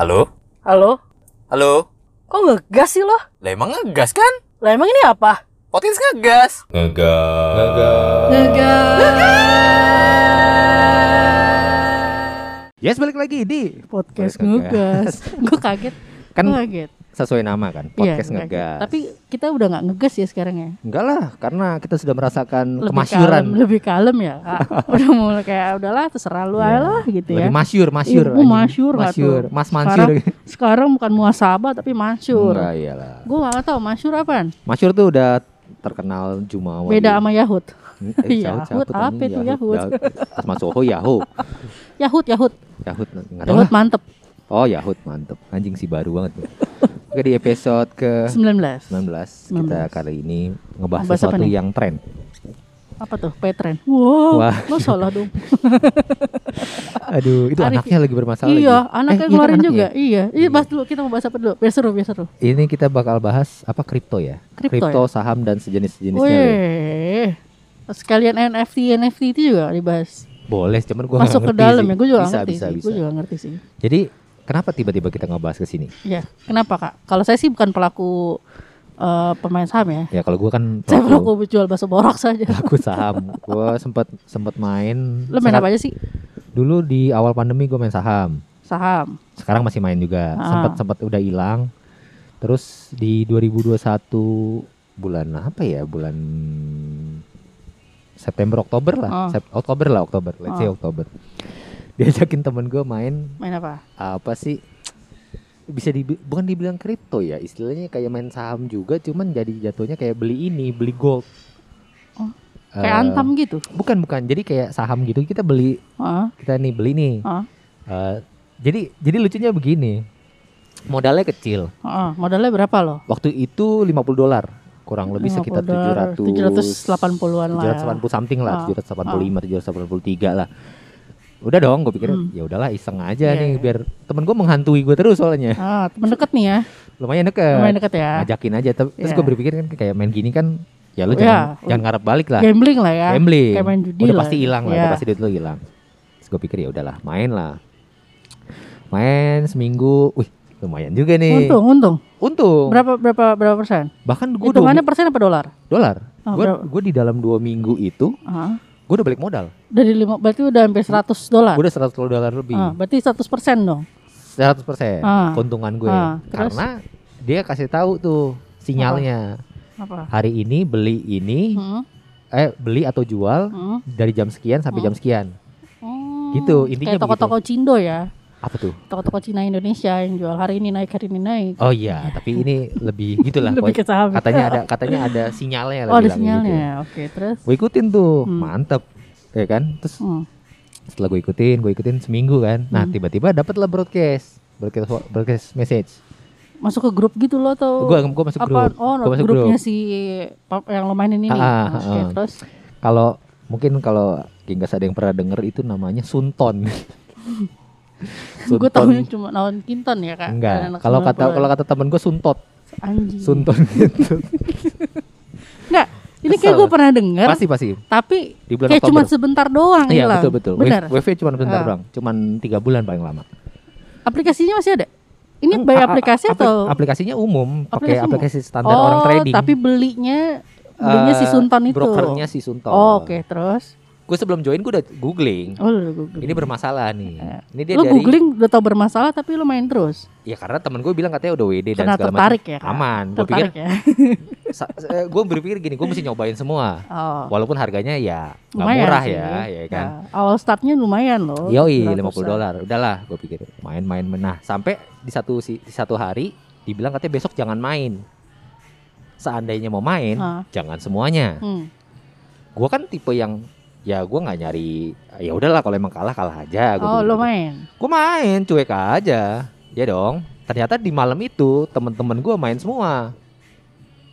Halo? Halo? Halo? Kok ngegas sih lo? Lah emang ngegas kan? Lah emang ini apa? Podcast ngegas. Ngegas. Yes balik lagi di Podcast Podcast ngegas. Gue kaget. kan Gua kaget. Sesuai nama kan Iya, podcast kaget. ngegas. Tapi kita udah nggak ngegas ya sekarang ya. enggak lah karena kita sudah merasakan Lebih kemasyuran. kalem, lebih kalem ya. Kak. udah mulai kayak udahlah terserah lu Iya. lah gitu ya. Lebih masyur, masyur. Iya, gua anjing. masyur masyur. Mas Sekarang- masyur. Sekarang bukan muasabah tapi masyur. Enggak iyalah. Gue nggak tahu masyur apaan. Masyur tuh udah terkenal Jumawa. Beda sama Yahud. Eh, Yahud, siapa tuh apa itu Yahud? Asma Soho. Yahud, Yahud. Yahud Yahud mantep. Oh Yahud mantep. Anjing sih baru banget. Oke di episode ke 19. 19 kita 19. kali ini ngebahas apa sesuatu yang tren. Apa tuh? Petren. Wow. Wah. Lo salah dong. Aduh, itu Arif- anaknya lagi bermasalah iya, lagi. anaknya Eh, iya kan anaknya juga. ya? Iya. Iya, bahas dulu. Kita mau bahas apa dulu? Biar seru, biar seru. Ini kita bakal bahas apa kripto ya? Kripto ya? saham dan sejenis-jenisnya. loh. Wih. Sekalian NFT, NFT itu juga dibahas. Boleh, cuman gua Masuk ke dalam sih. ya. Gue juga bisa, ngerti bisa, sih. bisa. Gue juga ngerti sih. Jadi kenapa tiba-tiba kita ngebahas ke sini? Iya. Kenapa kak? Kalau saya sih bukan pelaku eh, pemain saham ya. Ya kalau gua kan Saya pelaku, pelaku jual bakso borok saja. pelaku saham. Gua sempat sempat main. Lo main apa aja sih? Dulu di awal pandemi gua main saham. Saham. Sekarang masih main juga. Ah. Sempat sempat udah hilang. Terus di 2021 bulan apa ya? Bulan September Oktober lah. Ah. Sep- Oktober lah Oktober. Let's say Ah. Oktober. Diajakin temen gue main Main apa? apa sih? Bisa di bukan dibilang kripto ya, istilahnya kayak main saham juga, cuman jadi jatuhnya kayak beli ini, beli gold. Oh, Kayak Eh, antam gitu. Bukan bukan, jadi kayak saham gitu kita beli, Ah, kita nih beli nih. ah, Eh, jadi jadi lucunya begini, modalnya kecil. ah. Modalnya berapa lo? Waktu itu 50 dolar, kurang lebih sekitar 700 780-an lah. ya. 780 something lah, Ah, 785, 783 lah. Udah dong, gue pikir Hmm. ya udahlah iseng aja Iya, nih iya. biar temen gue menghantui gue terus soalnya. Ah, temen deket nih ya. Lumayan deket. Lumayan deket ya. Ngajakin aja. Tapi- Terus Iya. gue berpikir kan kayak main gini kan ya lu Iya. jangan jangan ngarep balik lah. Gambling lah ya. Gambling. Kayak main judi udah lah. pasti hilang lah, Iya. udah pasti duit lu hilang. Terus gue pikir ya udahlah, main lah. Main seminggu, wih lumayan juga nih. Untung, untung. Untung. Berapa berapa berapa persen? Bahkan gue Hitungannya mi- persen apa dolar? dolar. Oh, Gue di dalam dua minggu itu Ah, gue udah balik modal. dari lima berarti udah hampir 100 dolar. Gue udah 100 dolar lebih. Ah, berarti 100 persen dong. 100 persen Ah. keuntungan gue. Terus? Karena dia kasih tahu tuh sinyalnya. Apa? Hari ini beli ini, Hmm, eh beli atau jual hmm, dari jam sekian sampai Hmm. jam sekian. hmm. Gitu, intinya Kayak toko-toko Cindo ya. Apa tuh? Toko-toko Cina Indonesia yang jual hari ini naik, hari ini naik. Oh iya, tapi ini lebih gitulah. Lebih ke saham. katanya ada katanya ada sinyalnya lah Oh, ada bilangnya sinyalnya. gitu. Oke, terus. Gue ikutin tuh, Hmm. mantep, ya kan. Terus Hmm. setelah gue ikutin, gue ikutin seminggu kan. Nah Hmm. tiba-tiba dapet lah broadcast, broadcast broadcast message. Masuk ke grup gitu loh atau Gue gue masuk apa? grup, Oh, gue masuk grupnya grup. si yang lo mainin ini. Ah, ah, Oke, ah. terus Kalau mungkin kalau Genggas ada yang pernah denger itu namanya Sunton. gue tahunya cuma naon Kinton ya kak. Enggak. Kalau kata 90-an. kalau kata temen gue Suntot, anjing. Sunton gitu. Enggak. Ini kayak gue pernah denger. pasti pasti. Tapi Di bulan kayak cuma sebentar doang Iya hilang. betul betul. Benar. WV cuma sebentar Ah. doang, cuman tiga bulan paling lama. Aplikasinya masih ada? Ini Eng- by aplikasi apli- atau? aplikasinya umum, pakai Aplikasi standar oh, orang trading. tapi belinya belinya si Eh, Sunton itu. Brokernya si Sunton. Oh, Oke, terus? Gue sebelum join gue udah googling. Oh, lu googling. Ini bermasalah nih. Eh, Ini dia lu dari googling udah tau bermasalah tapi lu main terus. ya karena temen gue bilang katanya udah WD dan Karena segala tertarik macam. ya, Kak? Aman. Gue pikir ya. gue berpikir gini, gue mesti nyobain semua. Oh. Walaupun harganya ya nggak murah sih. ya, ya kan. Nah, awal startnya lumayan loh. Yoi, 900-an. 50 dolar. Udahlah, gue pikir main-main. Nah, sampai di satu si- di satu hari dibilang katanya besok jangan main. Seandainya mau main, Ah. jangan semuanya. Hmm. Gua kan tipe yang ya gua nggak nyari ya udahlah kalau emang kalah kalah aja gua Oh, lo main. Gua main cuek aja. Ya dong. Ternyata di malam itu temen-temen gua main semua.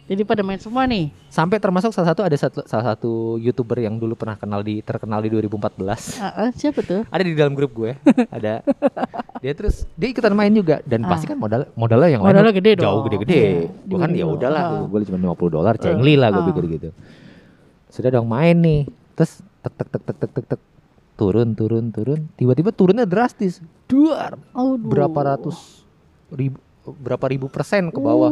Jadi pada main semua nih. Sampai termasuk salah satu ada satu salah satu youtuber yang dulu pernah kenal di terkenal di 2014. Ah, ah, siapa tuh? ada di dalam grup gue ada dia terus dia ikutan main juga dan Ah. pasti kan modal modalnya yang Modalnya lain gede jauh dong. gede-gede Iya, gue kan ya udahlah Ah. gue cuma 50 dolar cengli lah gue Ah. pikir gitu sudah dong main nih terus tek tek tek tek tek tek tek turun turun turun tiba-tiba turunnya drastis duar Aduh. berapa ratus ribu berapa ribu persen ke bawah.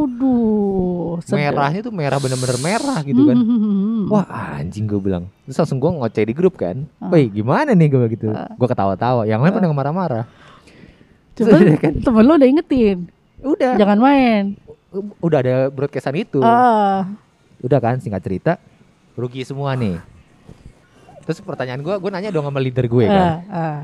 Sedap. Merahnya tuh merah bener-bener merah gitu kan. Hmm. Wah anjing gue bilang Terus langsung gue ngoceh di grup kan Ah. Woi gimana nih gue gitu Ah. Gue ketawa-tawa Yang lain Ah. pada marah-marah Coba Terus kan temen lo udah ingetin. Udah Jangan main. Udah ada broadcastan itu Ah. Udah kan singkat cerita Rugi semua nih Terus pertanyaan gue Gue nanya dong sama leader gue kan Ah, ah,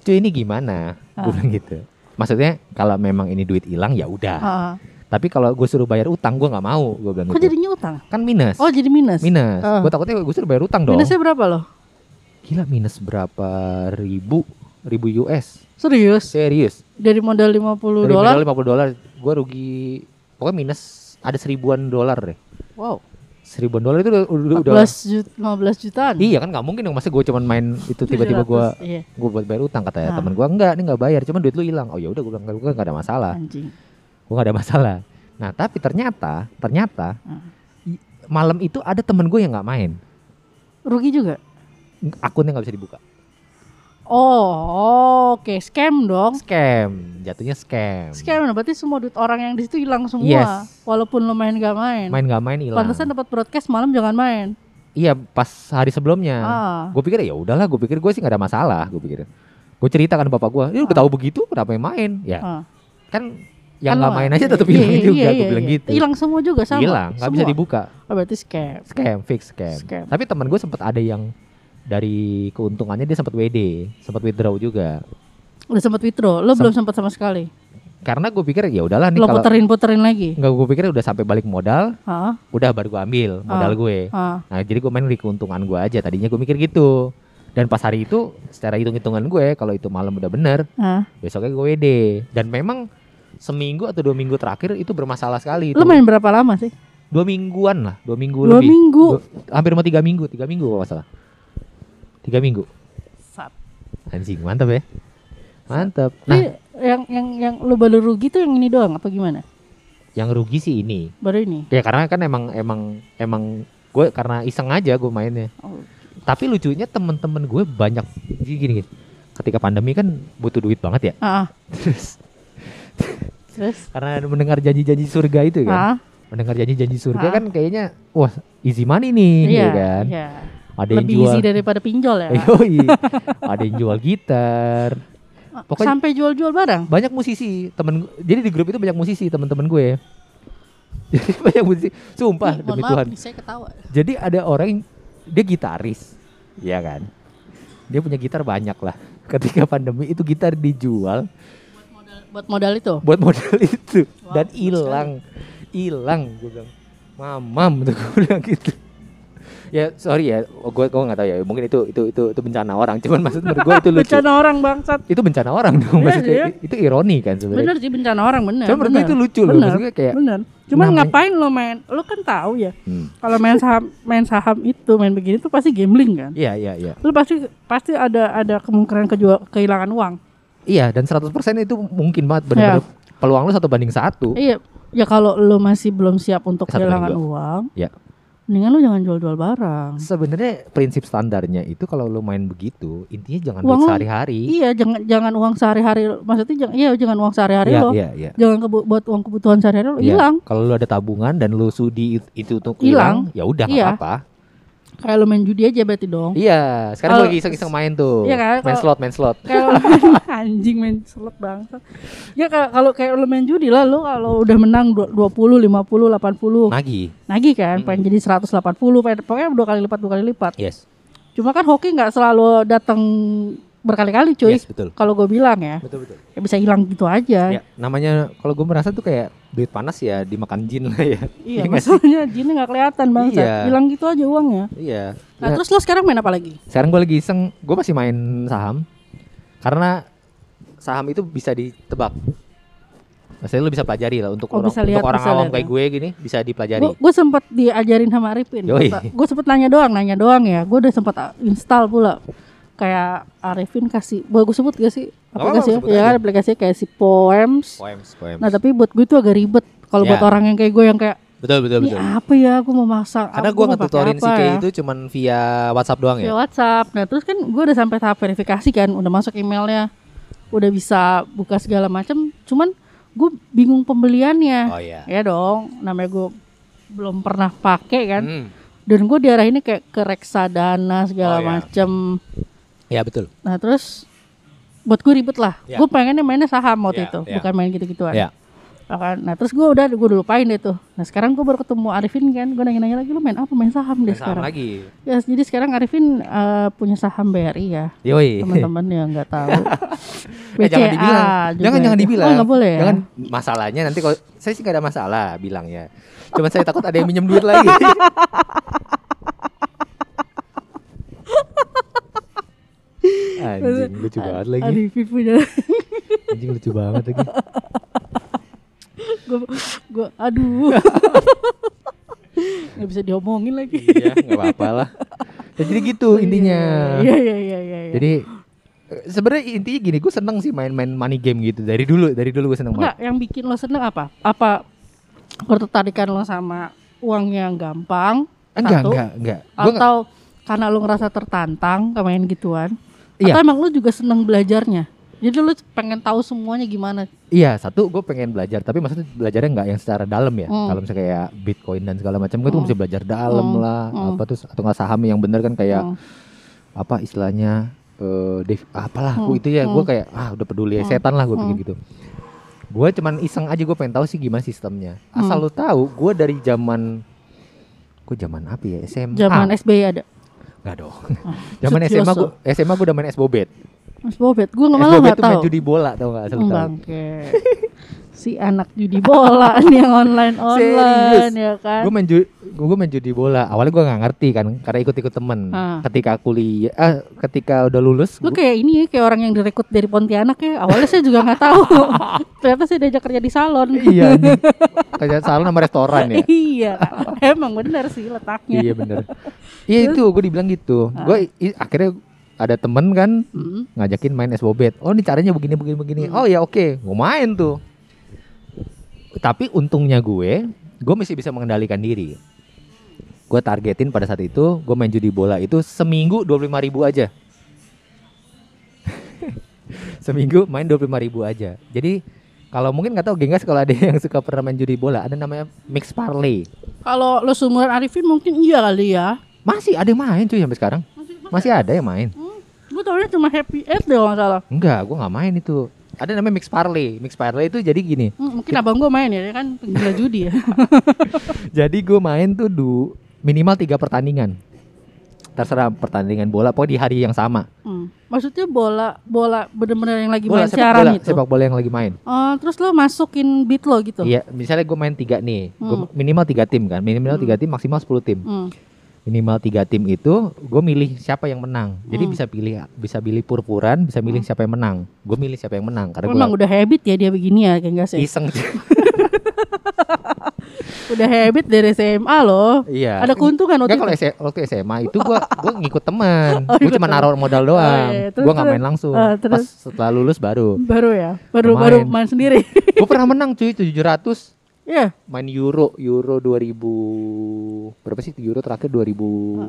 Cuy ini gimana Gue Ah. bilang gitu Maksudnya kalau memang ini duit hilang ya udah ah. Tapi kalau gue suruh bayar utang Gue nggak mau Gue bilang Kok gitu jadinya utang? Kan minus Oh jadi minus. Minus Ah. Gue takutnya gue suruh bayar utang dong Minusnya berapa loh? Gila minus berapa ribu Ribu US Serius? Serius Dari modal 50 Dari dolar? modal 50 dolar Gue rugi Pokoknya minus Ada seribuan dolar deh Wow. Seribuan dolar itu udah, udah, udah 14 juta, 15 jutaan. Iya kan nggak mungkin dong Masa gue cuman main Itu tiba-tiba gue 700, Iya, Gue buat bayar utang Kata Ah. temen gue Enggak ini nggak bayar Cuman duit lu hilang Oh ya udah gue bilang Gue gak ada masalah anjing. Gue gak ada masalah Nah tapi ternyata Ternyata Ah. i- Malam itu ada temen gue yang nggak main Rugi juga? Akunnya nggak bisa dibuka Oh, oke. Scam dong. Scam Jatuhnya scam Scam, nah, berarti semua duit orang yang di situ hilang semua. Yes. Walaupun lo main gak main. Main gak main hilang Pantesan dapat broadcast malam jangan main. Iya pas hari sebelumnya Ah. Gue pikir ya udahlah, gue pikir gue sih gak ada masalah, gue pikir. Gue ceritakan ke bapak gue, dia udah Ah. tahu begitu, kenapa yang main? Ya Ah. kan yang Kan nggak main aja tetap iya, hilang iya, juga, iya, gue iya, bilang iya. gitu. Hilang semua juga sama. Hilang, nggak bisa dibuka. Oh, berarti scam. Scam, fix scam. Scam. Tapi teman gue sempat ada yang dari keuntungannya dia sempat WD, sempat withdraw juga. Udah sempat withdraw, lo Sem- belum sempat sama sekali. Karena gue pikir ya udahlah nih Lo kalau puterin-puterin lagi. nggak gue pikir udah sampai balik modal, Hah? udah baru gue ambil modal gue. Ah. Nah jadi gue main di keuntungan gue aja. Tadinya gue mikir gitu. Dan pas hari itu secara hitung-hitungan gue kalau itu malam udah bener Ah. besoknya gue WD dan memang seminggu atau dua minggu terakhir itu bermasalah sekali Lo itu. main berapa lama sih? dua mingguan lah dua minggu Dua lebih minggu. Dua- hampir mau tiga minggu tiga minggu kalau nggak salah tiga minggu Sat. anjing mantap ya mantap nah Tapi yang yang yang lo baru rugi tuh yang ini doang apa gimana? yang rugi sih ini Baru ini. ya karena kan emang emang emang gue karena iseng aja gue mainnya Oh. tapi lucunya temen-temen gue banyak gini, gini gini. ketika pandemi kan butuh duit banget ya Ah. ah. terus Terus? karena mendengar janji-janji surga itu kan Ah. mendengar janji-janji surga Ah. kan kayaknya wah easy money nih Iya. gitu kan Iya. Ada yang Lebih jual easy daripada pinjol ya. Yoi. ada yang jual gitar. Pokoknya- Sampai jual-jual barang. banyak musisi temen jadi di grup itu banyak musisi teman-teman gue. Jadi banyak musisi. Sumpah Ih, demi maaf Tuhan. nih, saya ketawa. jadi ada orang yang dia gitaris ya kan? Dia punya gitar banyak lah. Ketika pandemi itu gitar dijual. Buat modal itu. buat modal itu. Wow, dan hilang. Hilang gue bilang. Mamam tuh gue bilang gitu ya sorry ya gue gue nggak tahu ya mungkin itu itu itu itu bencana orang cuman maksud menurut gue itu lucu Bencana orang bangsat. itu bencana orang dong Iya, maksudnya iya. itu ironi kan sebenarnya Bener sih bencana orang bener. cuman menurut gue itu lucu loh Bener. maksudnya kayak Bener. Cuman namanya- ngapain lo main? Lo kan tahu ya. hmm, Kalau main saham main saham itu main begini tuh pasti gambling kan. iya iya iya Lo pasti pasti ada ada kemungkinan kejual, kehilangan uang. iya dan 100% itu mungkin banget benar-benar peluang lu satu banding satu Iya. Ya kalau lo masih belum siap untuk Satu kehilangan uang, Ya. Mendingan lo jangan jual-jual barang. sebenarnya prinsip standarnya itu kalau lu main begitu intinya jangan Uang lu- sehari-hari Iya, jangan jangan uang sehari-hari. Maksudnya jangan iya jangan uang sehari-hari iya lo. iya iya Jangan kebu- buat uang kebutuhan sehari-hari lo Iya. hilang. Kalau lu ada tabungan dan lu sudi it- itu untuk Hilang. ya udah Iya. apa-apa. Kayak lo main judi aja berarti dong. Iya, sekarang Kalau- lagi iseng-iseng main tuh. Iya kan, Main kalau- slot, main slot. Kayak anjing main slot banget. Ya kalau kalau kayak lo main judi lah lo kalau udah menang dua- 20, 50, 80 Nagi. nagih kan, Mm-mm. pengen jadi 180, pengen, pokoknya dua kali lipat, dua kali lipat. Yes. Cuma kan hoki nggak selalu datang berkali-kali cuy. Yes, betul. Kalau gue bilang ya, Betul betul. ya bisa hilang gitu aja. Ya, namanya kalau gue merasa tuh kayak duit panas ya dimakan jin lah ya. Iya, Iya masalahnya jinnya nggak kelihatan bang. Iya. Hilang gitu aja uangnya. Iya. Nah Ya, terus lo sekarang main apa lagi? sekarang gue lagi iseng, gue masih main saham karena saham itu bisa ditebak. Maksudnya lu bisa pelajari lah untuk Oh, orang, bisa lihat, untuk orang bisa awam lihat kayak ya. gue gini bisa dipelajari. Gue sempat diajarin sama Arifin. Gue sempet nanya doang, nanya doang ya. Gue udah sempat install pula. Kayak Arifin kasih, boleh gue sebut gak sih aplikasi? sebut Ya kan aja. aplikasi kayak si Poems. Poems, poems. Nah tapi buat gue itu agak ribet. Kalau Ya. buat orang yang kayak gue yang kayak betul betul ini apa ya? Gue mau masak. Karena gue ngetutorin si apa Kay ya?" itu cuman via WhatsApp doang via ya. WhatsApp. Nah terus kan gue udah sampai tahap verifikasi kan, udah masuk emailnya. udah bisa buka segala macam cuman gue bingung pembeliannya Oh iya. ya dong namanya gue belum pernah pakai kan Hmm. dan gue diarahinnya kayak ke reksadana segala Oh, iya. macem Ya betul. nah terus buat gue ribet lah Ya. gue pengennya mainnya saham waktu Ya, itu ya. bukan main gitu-gituan Ya. Nah, kan? nah terus gue udah gue udah lupain deh tuh nah sekarang gue baru ketemu Arifin kan gue nanya-nanya lagi lu main apa main saham deh Sama sekarang lagi. ya jadi sekarang Arifin eh, punya saham BRI ya Yoi. teman-teman yang nggak tahu Eh, jangan BCA dibilang. Jangan jangan dibilang. oh nggak boleh ya Jangan masalahnya nanti kalau saya sih gak ada masalah bilangnya. Cuman saya takut ada yang minjem duit lagi. Anjing lucu banget lagi. Arifin punya Anjing lucu banget lagi. gue gue aduh nggak bisa diomongin lagi Iya, nggak apa-apa lah. Ya, jadi gitu intinya. iya iya iya iya iya. Jadi eh, sebenarnya intinya gini, gue seneng sih main-main money game gitu dari dulu, dari dulu gue seneng Enggak, banget. yang bikin lo seneng apa? Apa ketertarikan lo sama uang yang gampang? Enggak, satu, enggak, enggak. Atau karena lo ngerasa tertantang ke main gituan? Iya. Atau emang lo juga seneng belajarnya? Jadi lo pengen tahu semuanya gimana? Iya, satu gue pengen belajar, tapi maksudnya belajarnya nggak yang secara dalam ya. Hmm. Kalau misalnya kayak Bitcoin dan segala macam, gue tuh Hmm. mesti belajar dalam Hmm. lah, Hmm. apa terus atau nggak saham yang bener kan kayak Hmm. apa istilahnya eh dev- apalah, Hmm. gua itu ya gue Hmm. kayak ah udah peduli ya Hmm. setan lah gue pikir Hmm. gitu. Gue cuman iseng aja gue pengen tahu sih gimana sistemnya. Asal Hmm. lu tahu, gue dari zaman gue zaman apa ya SMA? Zaman SBY ada. Nggak dong. zaman. SMA gue SMA gue udah main Sbobet. Mas Bobet, gue nggak malah nggak tahu. judi bola tau gak asal lu tahu. Bangke. si anak judi bola nih yang online online ya kan. Gue main judi, gue main judi bola. Awalnya gue nggak ngerti kan, karena ikut-ikut temen. Ah. Ketika kuliah, eh, ketika udah lulus, Gue gua- kayak ini ya, kayak orang yang direkrut dari Pontianak ya. Awalnya saya juga nggak tahu. Ternyata saya diajak kerja di salon. iya. Kayak salon sama restoran ya. iya, emang bener sih letaknya. iya bener. Iya itu gue dibilang gitu. Ah. Gue akhirnya ada temen kan Mm. ngajakin main es bobet. Oh ini caranya begini begini begini. Hmm. Oh ya oke, gue main tuh. Tapi untungnya gue, gue masih bisa mengendalikan diri. Gue targetin pada saat itu, gue main judi bola itu seminggu 25 ribu aja. seminggu main 25 ribu aja. Jadi kalau mungkin nggak tahu gengas kalau ada yang suka pernah main judi bola, ada namanya mix parlay. Kalau lo seumuran Arifin mungkin iya kali ya. Masih ada yang main cuy sampai sekarang. Masih ada yang main. Gue tau cuma happy end deh kalau salah. Enggak, gue nggak main itu. Ada namanya mix parlay. Mix parlay itu jadi gini. Hmm, mungkin abang gue main ya, dia kan penggila judi ya. Jadi gue main tuh du minimal tiga pertandingan. Terserah pertandingan bola, pokoknya di hari yang sama. Hmm. Maksudnya bola bola bener-bener yang lagi Bola main sepak siaran bola, itu. sepak bola yang lagi main. Oh, terus lo masukin beat lo gitu. Iya, misalnya gue main tiga nih, gua Hmm. minimal tiga tim kan, minimal Hmm. tiga tim, maksimal 10 tim. Hmm. Minimal tiga tim itu, gue milih siapa yang menang. Jadi Hmm. bisa pilih, bisa pilih purpuran, bisa milih siapa yang menang. Gue milih siapa yang menang karena Emang gue udah habit ya dia begini ya, kayak enggak sih? iseng. Udah habit dari SMA loh. iya. Ada keuntungan waktu kalau waktu SMA itu gua gua ngikut teman. Oh, Gua cuma naruh modal doang. iya. Terus- Gua nggak main langsung. Pas terus? setelah lulus baru. Baru ya, baru Main. baru main sendiri. Gua pernah menang cuy 700 Iya, main Euro Euro 2000 berapa sih? Euro terakhir 2000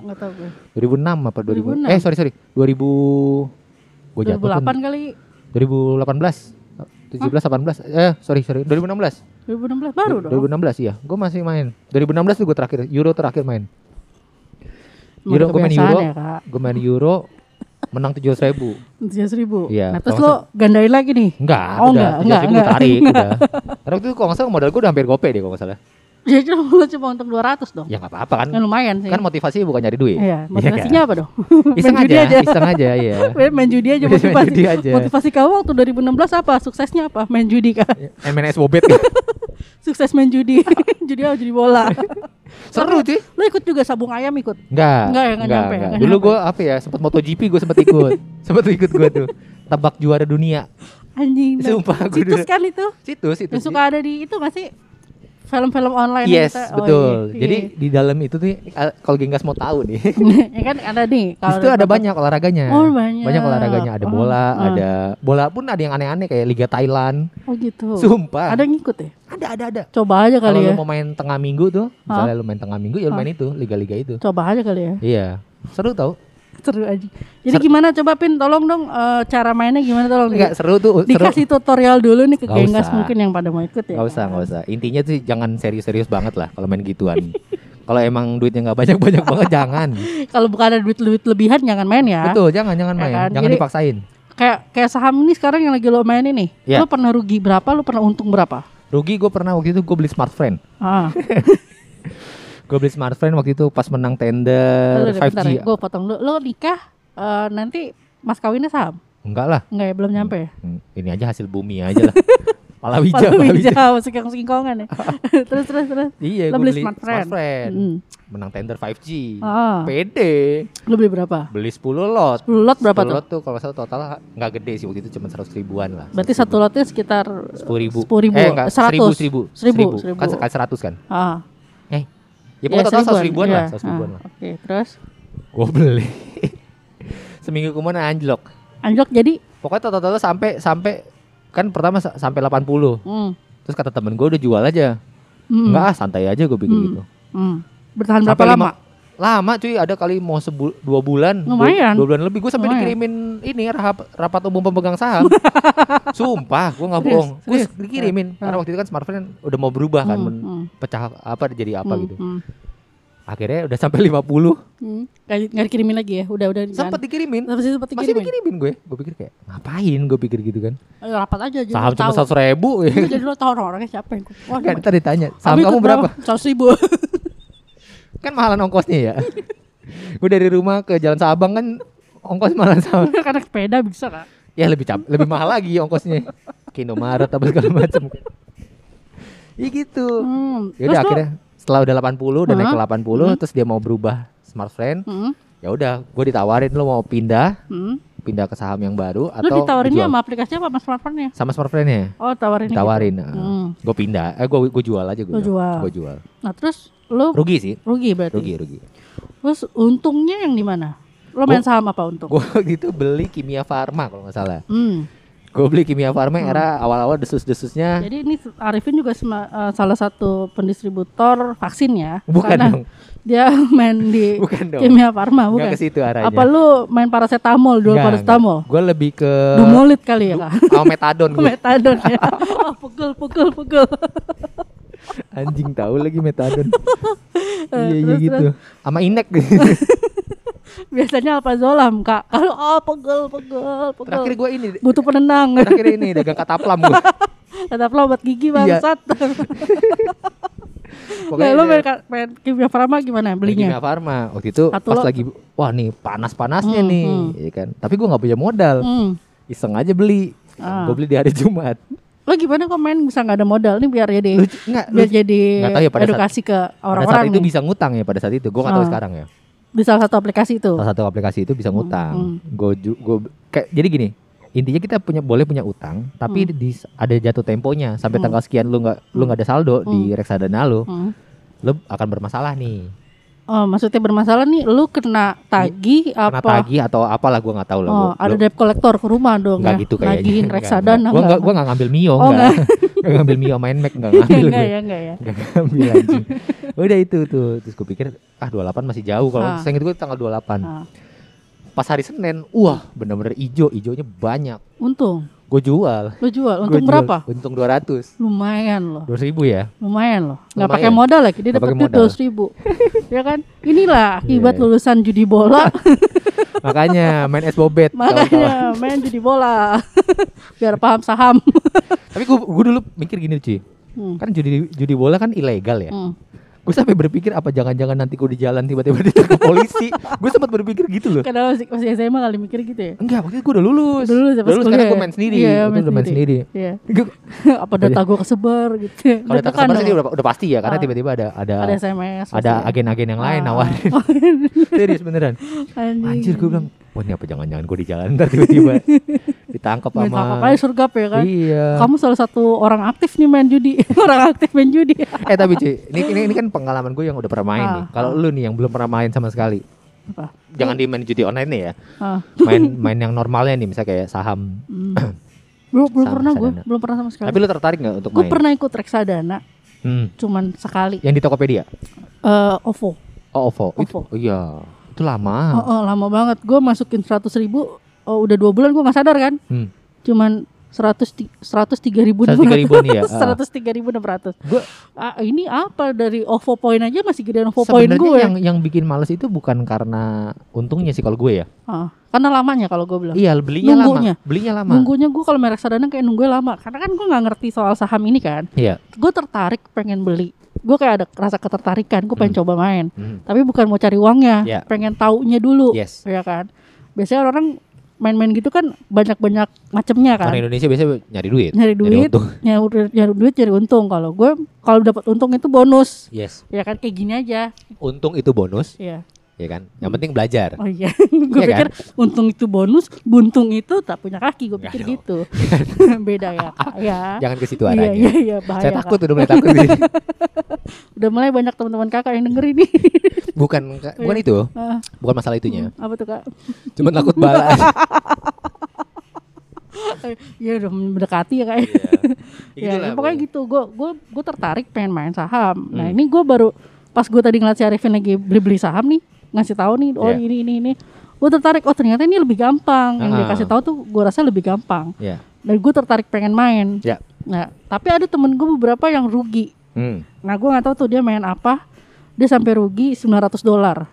nggak tahu gue. 2006 apa 2000 2006. eh sorry sorry. 2000 gua jatuh tuh 2008 kali, 2018 17 18 eh sorry sorry. 2016 2016 baru dong. 2016 iya. Gua masih main. 2016 tuh gua terakhir Euro terakhir main. Euro udah gua main Euro. ya, gua main Euro menang 700 ribu Tujuh ribu. Iya, Nah, terus lo gandain lagi nih. Enggak, Oh, udah. enggak, 700 ribu enggak, enggak. tarik udah. Karena waktu itu kalau nggak salah modal gue udah hampir gope deh kalau nggak salah. Jadi lo cuma untung 200 dong. Ya nggak apa-apa kan. Ya lumayan sih. Kan motivasinya bukan nyari duit. Iya, motivasinya apa dong? Iseng Main judi aja, aja. iseng aja ya. Main- main judi aja Main motivasi. judi aja. Motivasi kamu waktu 2016 apa? Suksesnya apa? Main judi kan? MNS Bobet kan. Sukses main judi. judi apa? Judi bola. Seru cuy. lo ikut juga sabung ayam ikut? Enggak. Enggak ya, enggak nyampe, enggak Dulu nyampe. gue apa ya, sempat MotoGP gue sempat ikut. sempat ikut gue tuh. Tebak juara dunia. Anjing. Sumpah, gua Situs dulu- kan itu? Situs itu. Yang suka ada di itu gak sih? Film-film online Yes, kita- oh, betul. iya, Jadi iya. di dalam itu tuh eh, kalau Genggas mau tahu nih. ya kan ada nih. Di situ ada banyak olahraganya. Oh, banyak. olahraganya, ada Oh, bola, ah. ada bola pun ada yang aneh-aneh kayak Liga Thailand. Oh gitu. Sumpah. Ada yang ngikut ya? ada ada ada. Coba aja Kalau kali lu ya. mau main tengah minggu tuh, misalnya lu main tengah minggu ya lu Hah? main itu, liga-liga itu. Coba aja kali ya. Iya. Seru tau. Seru aja. Jadi gimana coba Pin tolong dong eh, cara mainnya gimana tolong Enggak seru tuh, seru. dikasih tutorial dulu nih ke genggas usah. mungkin yang pada mau ikut ya. Gak usah, gak usah. Intinya tuh jangan serius-serius banget lah kalau main gituan. kalau emang duitnya nggak banyak-banyak banget jangan. Kalau bukan ada duit-duit lebihan jangan main ya. Betul, jangan jangan Ya main, kan? jangan Jadi- dipaksain. Kayak kayak saham ini sekarang yang lagi lo main ini. Ya. Lo pernah rugi berapa? Lo pernah untung berapa? Rugi gue pernah waktu itu gue beli smartphone. Ah, Gue beli smartphone waktu itu pas menang tender 5G. Gue potong dulu. Lo nikah eh, nanti mas kawinnya saham? Enggak lah. Enggak ya, belum nyampe. ya? Hmm, Ini aja hasil bumi aja lah. Palawija, Palawija, masuk yang singkongan ya. terus terus terus. Iya, Lo gue beli beli smartphone? smartphone. Hmm. Menang tender 5G. Ah, Pede. lo beli berapa? Beli 10 lot. 10 lot berapa 10 tuh? lot tuh kalau salah total nggak gede sih waktu itu cuma 100 ribuan lah. Berarti satu lotnya sekitar 10 ribu. 10 ribu. Eh enggak, 100. 1000, 1000. Seribu, 1000. seribu. Kan sekali 100 kan. Ah. Ya pokoknya total 100 ribuan lah, iya. 100 ribuan Ah, lah. Oke, terus Gue beli. Seminggu kemudian anjlok. anjlok jadi Pokoknya total total sampai sampai kan pertama sa- sampai 80. hmm. Terus kata temen gue udah jual aja. Hmm. Enggak ah, santai aja gue pikir Hmm. gitu. Hmm. Bertahan berapa Sampai lama? Lima- Lama cuy, ada kali mau sebu dua bulan, dua- Lumayan. dua, bulan lebih. Gue sampai dikirimin ini rapat, rapat umum pemegang saham. Sumpah, gue nggak bohong. Gue dikirimin Ah. karena waktu itu kan smartphone udah mau berubah kan, Hmm, hmm, pecah apa jadi apa hmm, gitu. hmm, Akhirnya udah sampai 50 hmm. Nggak, dikirimin lagi ya? Udah udah. Sempat dikirimin. Tapi sih sempat Masih dikirimin. dikirimin gue. Gue pikir kayak ngapain gue pikir gitu kan. Eh, rapat aja jadi Saham cuma seratus ribu. Jadi lo tahu orangnya siapa yang Wah, kan tadi ditanya saham kamu berapa? Seratus ribu. Kan mahalan ongkosnya ya. gue dari rumah ke Jalan Sabang kan ongkos malah sama. Karena sepeda bisa kak. Ya lebih cap, lebih mahal lagi ongkosnya. Ke Indomaret apa segala macam. Iya gitu. Hmm. Ya udah akhirnya setelah udah 80 udah naik ke Hah? 80 Hmm. terus dia mau berubah smartphone. Hmm, Ya udah, gue ditawarin lo mau pindah, hmm. pindah ke saham yang baru Lo atau ditawarinnya sama aplikasi apa sama smartphone-nya? sama smartphone-nya. Oh, tawarin Ditawarin. Gitu. Hmm. Gue pindah, eh gue gue jual aja gue. Lo jual. Gue jual. Nah, terus lo Rugi sih, rugi berarti. rugi rugi. Terus untungnya yang di mana? Lo main Gua- saham apa untung? Gue waktu itu beli Kimia Farma kalau nggak salah. Hmm. Gue beli Kimia Farma Hmm. era awal-awal desus-desusnya. Jadi ini Arifin juga sema- eh, salah satu pendistributor vaksin ya. Bukan dong, Dia main di bukan dong. Kimia Farma bukan. ke situ arahnya. Apa lu main paracetamol, jual paracetamol? Gue lebih ke Dumolit kali ya, Kak? sama metadon. Metadon ya. Oh, pukul pukul pukul. Anjing tahu lagi metadon. iya iya gitu. Sama inek. Biasanya apa zolam, Kak? Kalau oh pukul pukul pukul. Terakhir gue ini, Butuh penendang. terakhir ini dagang kataplam gue. Tetap lo obat gigi Iya. bangsat. Nah, lo main, main Kimia Farma gimana belinya? Kimia Farma waktu itu Satu pas lo- lagi wah nih panas-panasnya Hmm, nih, hmm. ya kan. Tapi gue nggak punya modal, Hmm. iseng aja beli. Ah. Gue beli di hari Jumat. Lo gimana kok main bisa nggak ada modal nih biar jadi Lucu nggak? biar Lucu. jadi Nggak tahu ya pada saat- edukasi ke saat orang-orang itu nih. bisa ngutang ya pada saat itu. Gue nggak tahu Ah. sekarang ya. di salah satu aplikasi itu. Salah satu aplikasi itu bisa ngutang. hmm. Gue gue kayak jadi gini. Intinya kita punya boleh punya utang, tapi Hmm. di, ada jatuh temponya sampai Hmm. tanggal sekian lu nggak lu nggak ada saldo di reksadana lu, Hmm. lu akan bermasalah nih. Oh, maksudnya bermasalah nih, lu kena tagih Kena apa? tagih atau apalah gue nggak tahu lah. Oh, Gua- ada gua- debt collector ke rumah dong Enggak ya. gitu kayaknya. Nagihin reksadana. Gua enggak gua enggak ngambil Mio Oh, enggak. Enggak ngambil Mio main Mac enggak ngambil enggak ya, enggak ya. Enggak ngambil anjing. Udah itu tuh. Terus gue pikir ah 28 masih jauh kalau Ah. saya ingat gue tanggal 28. Nah, Pas hari Senin, wah bener-bener ijo, ijonya banyak. untung. Gue jual. Lu jual, Gua untung jual. berapa? Untung 200. Lumayan loh. 200 ribu ya. Lumayan loh. Nggak pakai modal lagi, dia Nggak dapat duit modal. 200 ribu. ya kan? Inilah akibat Iya. lulusan judi bola. Makanya main es bobet. kawan-kawan. Makanya main judi bola. Biar paham saham. Tapi gue gue dulu mikir gini cuy. Hmm. Kan judi judi bola kan ilegal ya. Hmm. Gue sampai berpikir apa jangan-jangan nanti gue di jalan tiba-tiba ditangkap polisi. gue sempat berpikir gitu loh. Karena masih, masih SMA kali mikir gitu ya. Enggak, waktu itu gue udah lulus. Udah lulus ya, Udah lulus karena gue ya? main sendiri. Iya, main udah main sendiri. Iya. Apa data gue kesebar gitu. ya. Kalau data kabar sih udah, udah pasti ya karena Ah. tiba-tiba ada ada ada SMS. ada ya. agen-agen yang lain Ah. nawarin. Serius beneran. Anjir gue bilang, wah ini apa jangan-jangan gue di jalan tiba-tiba ditangkap sama tangkap aja surgap ya kan. Iya. Kamu salah satu orang aktif nih main judi. orang aktif main judi. Eh tapi cuy, ini, ini ini kan pengalaman gue yang udah pernah main Ah, nih. Kalau lu nih yang belum pernah main sama sekali, Apa? jangan di main judi online nih ya. Ah. Main main yang normalnya nih, misalnya kayak saham. Hmm. belum belum pernah gue, belum pernah sama sekali. Tapi lu tertarik nggak untuk Gue main? pernah ikut reksadana, Hmm. cuman sekali. Yang di Tokopedia? Eh, OVO. Oh, OVO. OVO. Itu, oh iya. Itu itu lama. Oh, oh, lama banget. Gue masukin seratus ribu, oh, udah dua bulan gue nggak sadar kan. Hmm. Cuman seratus seratus tiga ribu 103 ribuan ya, ah. seratus tiga ribu enam ratus. Gua- Ah, ini apa dari OVO point aja masih gedean OVO point gue. yang yang bikin males itu bukan karena untungnya sih kalau gue ya. Ah, karena lamanya kalau gue bilang. Iya, belinya Nunggunya. lama. Belinya lama. Nunggunya gue kalau merek sadana kayak nunggunya lama. Karena kan gue nggak ngerti soal saham ini kan. Iya. Gue tertarik pengen beli. Gue kayak ada rasa ketertarikan. Gue pengen coba main. Hmm. Tapi bukan mau cari uangnya. Iya. Pengen taunya dulu. Yes. Ya kan. Biasanya orang main-main gitu kan banyak-banyak macemnya kan. Orang Indonesia biasanya nyari duit. Nyari duit, untung. nyari, nyari duit, nyari untung. Kalau gue kalau dapat untung itu bonus. Yes. Ya kan kayak gini aja. Untung itu bonus, Iya. Ya kan? Yang penting belajar. Oh iya, gue Iya pikir untung itu bonus, buntung itu tak punya kaki. Gue pikir dong. gitu. Beda ya, Kak. Ya. Jangan ke situ Iya, arahnya. iya, iya, bahaya. Saya Kak. takut udah mulai takut. Udah mulai banyak teman-teman kakak yang dengerin nih. Bukan bukan itu, Ah, bukan masalah itunya. apa tuh kak? Cuma takut bala. Ya udah mendekati ya kak. Iya. ya, pokoknya gitu. Gue gue gue tertarik pengen main saham. Nah Hmm. ini gue baru pas gue tadi ngeliat si Arifin lagi beli beli saham nih ngasih tahu nih oh Iya. ini ini ini. Gue tertarik oh ternyata ini lebih gampang. Yang dia Ah. kasih tahu tuh gue rasa lebih gampang. Ya. Dan gue tertarik pengen main. Ya. Nah tapi ada temen gue beberapa yang rugi. Hmm. Nah gue nggak tahu tuh dia main apa. Dia sampai rugi 900 dolar.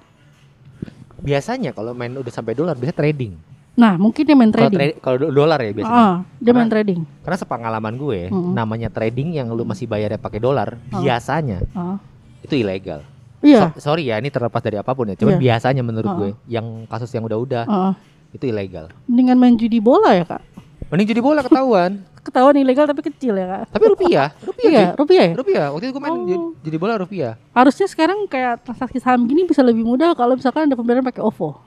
Biasanya kalau main udah sampai dolar bisa trading. Nah mungkin dia main trading. tra- kalau do- dolar ya biasanya. Ah, dia main Karena- trading. Karena sepengalaman gue, Mm-mm. namanya trading yang lu masih bayarnya pakai dolar, Ah. biasanya Ah. itu ilegal. Iya. So- sorry ya, ini terlepas dari apa pun ya. Cuman Iya. biasanya menurut Ah. gue, yang kasus yang udah-udah Ah. itu ilegal. Mendingan main judi bola ya kak. Mending jadi bola ketahuan. Ketahuan ilegal tapi kecil ya kak. Tapi rupiah, rupiah Iya, rupiah ya. Rupiah. Waktu itu gue main Oh. jadi bola rupiah. Harusnya sekarang kayak transaksi saham gini bisa lebih mudah kalau misalkan ada pembayaran pakai OVO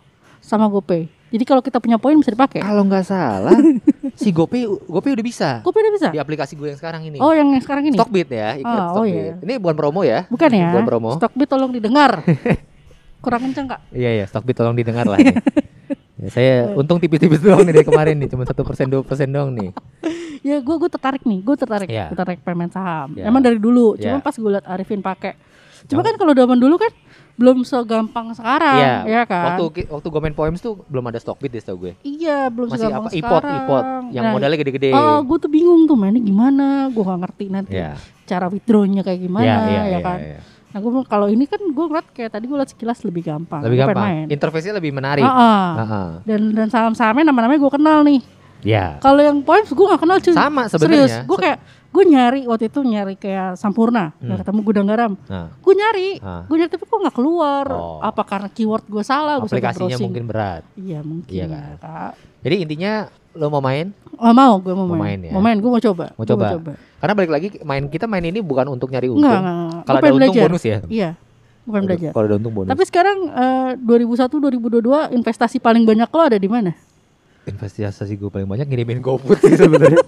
sama GoPay. Jadi kalau kita punya poin bisa dipakai. Kalau nggak salah, si GoPay GoPay udah bisa GoPay udah bisa. di aplikasi gue yang sekarang ini. Oh yang sekarang ini. Stockbit ya, ikut Ah, oh Stockbit. iya. Ini bukan promo ya. Bukan ya. Bukan promo. Stockbit tolong didengar. Kurang kenceng kak. Iya ya, Stockbit tolong didengar lah. Ya, saya untung tipis-tipis doang nih dari kemarin nih, cuma satu persen dua persen doang nih. Ya gue gue tertarik nih. Gue tertarik. Iya. Gue tertarik pemain saham. Iya. Emang dari dulu. Cuma Iya. pas gue liat Arifin pakai. Cuma kan kalau zaman dulu kan belum segampang sekarang. Iya, ya kan. Waktu waktu gue main Poems tuh belum ada Stockbit deh setahu gue. Iya belum Masih segampang apa ipot ipot yang Nah, modalnya gede-gede. Oh, gue tuh bingung tuh mainnya gimana. Gue gak ngerti nanti Iya. cara withdrawnya kayak gimana Iya, iya, ya iya, kan. iya. Nah, gue kalau ini kan gue ngeliat kayak tadi gue liat sekilas lebih gampang. Lebih gampang. Main. Interface-nya lebih menarik. Ah, ah. Heeh. Dan dan saham-sahamnya nama-namanya gue kenal nih. Ya. Kalau yang points gue gak kenal cuy. Sama Serius, sebenarnya. gue kayak gue nyari waktu itu nyari kayak Sampurna, Hmm. ketemu gudang garam. Nah, Gue nyari, Ah. gue nyari tapi kok nggak keluar. Oh. Apa karena keyword gue salah? Gua aplikasinya browsing. mungkin berat. Iya mungkin. Iya ya, kan? Kak. Jadi intinya lo mau main Oh mau, gue mau, Mau main. main ya? Mau main, gue mau coba. Mau Gua coba. karena balik lagi main kita main ini bukan untuk nyari untung. Kalau Gua ada untung belajar. bonus ya. Iya, bukan belajar. Kalau ada untung bonus. Tapi sekarang eh, 2001 2022 investasi paling banyak lo ada di mana? investasi gue paling banyak ngirimin GoFood sih sebenarnya.